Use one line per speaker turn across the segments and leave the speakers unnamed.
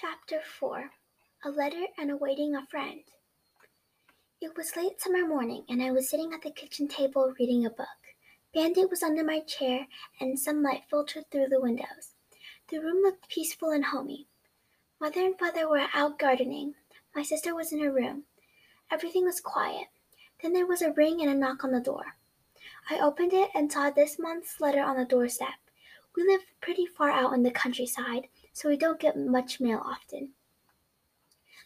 Chapter 4 A Letter and Awaiting a Friend. It was late summer morning, and I was sitting at the kitchen table reading a book. Band-Aid was under my chair, and sunlight filtered through the windows. The room looked peaceful and homey. Mother and father were out gardening. My sister was in her room. Everything was quiet. Then there was a ring and a knock on the door. I opened it and saw this month's letter on the doorstep. We live pretty far out in the countryside, so we don't get much mail often.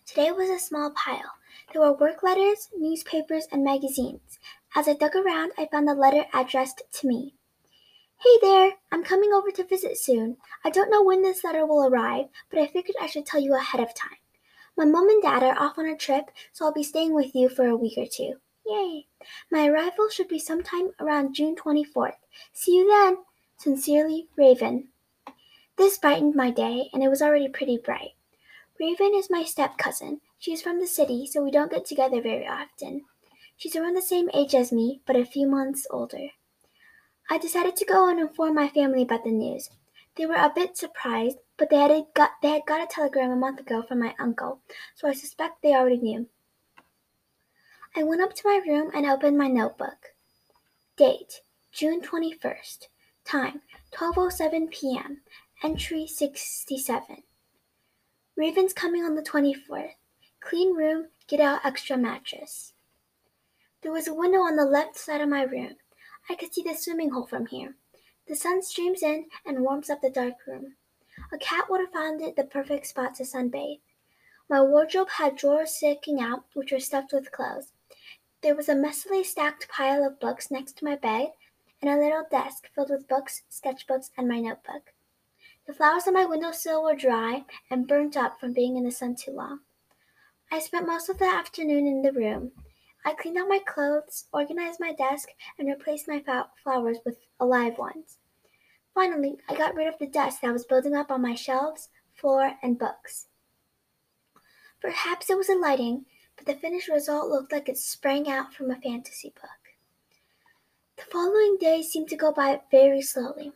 Today was a small pile. There were work letters, newspapers, and magazines. As I dug around, I found a letter addressed to me. Hey there, I'm coming over to visit soon. I don't know when this letter will arrive, but I figured I should tell you ahead of time. My mom and dad are off on a trip, so I'll be staying with you for a week or two. Yay! My arrival should be sometime around June 24th. See you then. Sincerely, Raven. This brightened my day, and it was already pretty bright. Raven is my step cousin. She is from the city, so we don't get together very often. She's around the same age as me, but a few months older. I decided to go and inform my family about the news. They were a bit surprised, but they had got they had got a telegram a month ago from my uncle, so I suspect they already knew. I went up to my room and opened my notebook. Date: June 21st. Time: 12:07 p.m. Entry 67. Raven's coming on the 24th. Clean room, get out extra mattress. There was a window on the left side of my room. I could see the swimming hole from here. The sun streams in and warms up the dark room. A cat would have found it the perfect spot to sunbathe. My wardrobe had drawers sticking out, which were stuffed with clothes. There was a messily stacked pile of books next to my bed, and a little desk filled with books, sketchbooks, and my notebook. The flowers on my windowsill were dry and burnt up from being in the sun too long. I spent most of the afternoon in the room. I cleaned out my clothes, organized my desk, and replaced my flowers with alive ones. Finally, I got rid of the dust that was building up on my shelves, floor, and books. Perhaps it was the lighting, but the finished result looked like it sprang out from a fantasy book. The following days seemed to go by very slowly.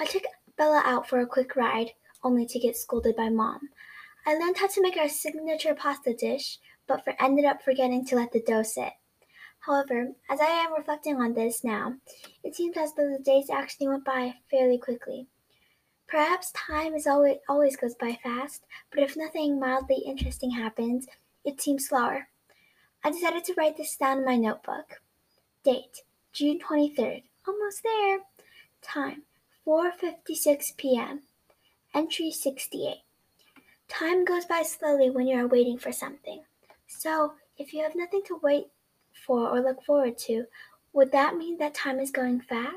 I took Bella out for a quick ride, only to get scolded by Mom. I learned how to make our signature pasta dish, but for, ended up forgetting to let the dough sit. However, as I am reflecting on this now, it seems as though the days actually went by fairly quickly. Perhaps time is always always goes by fast, but if nothing mildly interesting happens, it seems slower. I decided to write this down in my notebook. Date: June 23rd. Almost there. Time: 4:56 p.m. Entry 68. Time goes by slowly when you are waiting for something. So, if you have nothing to wait for or look forward to, would that mean that time is going fast?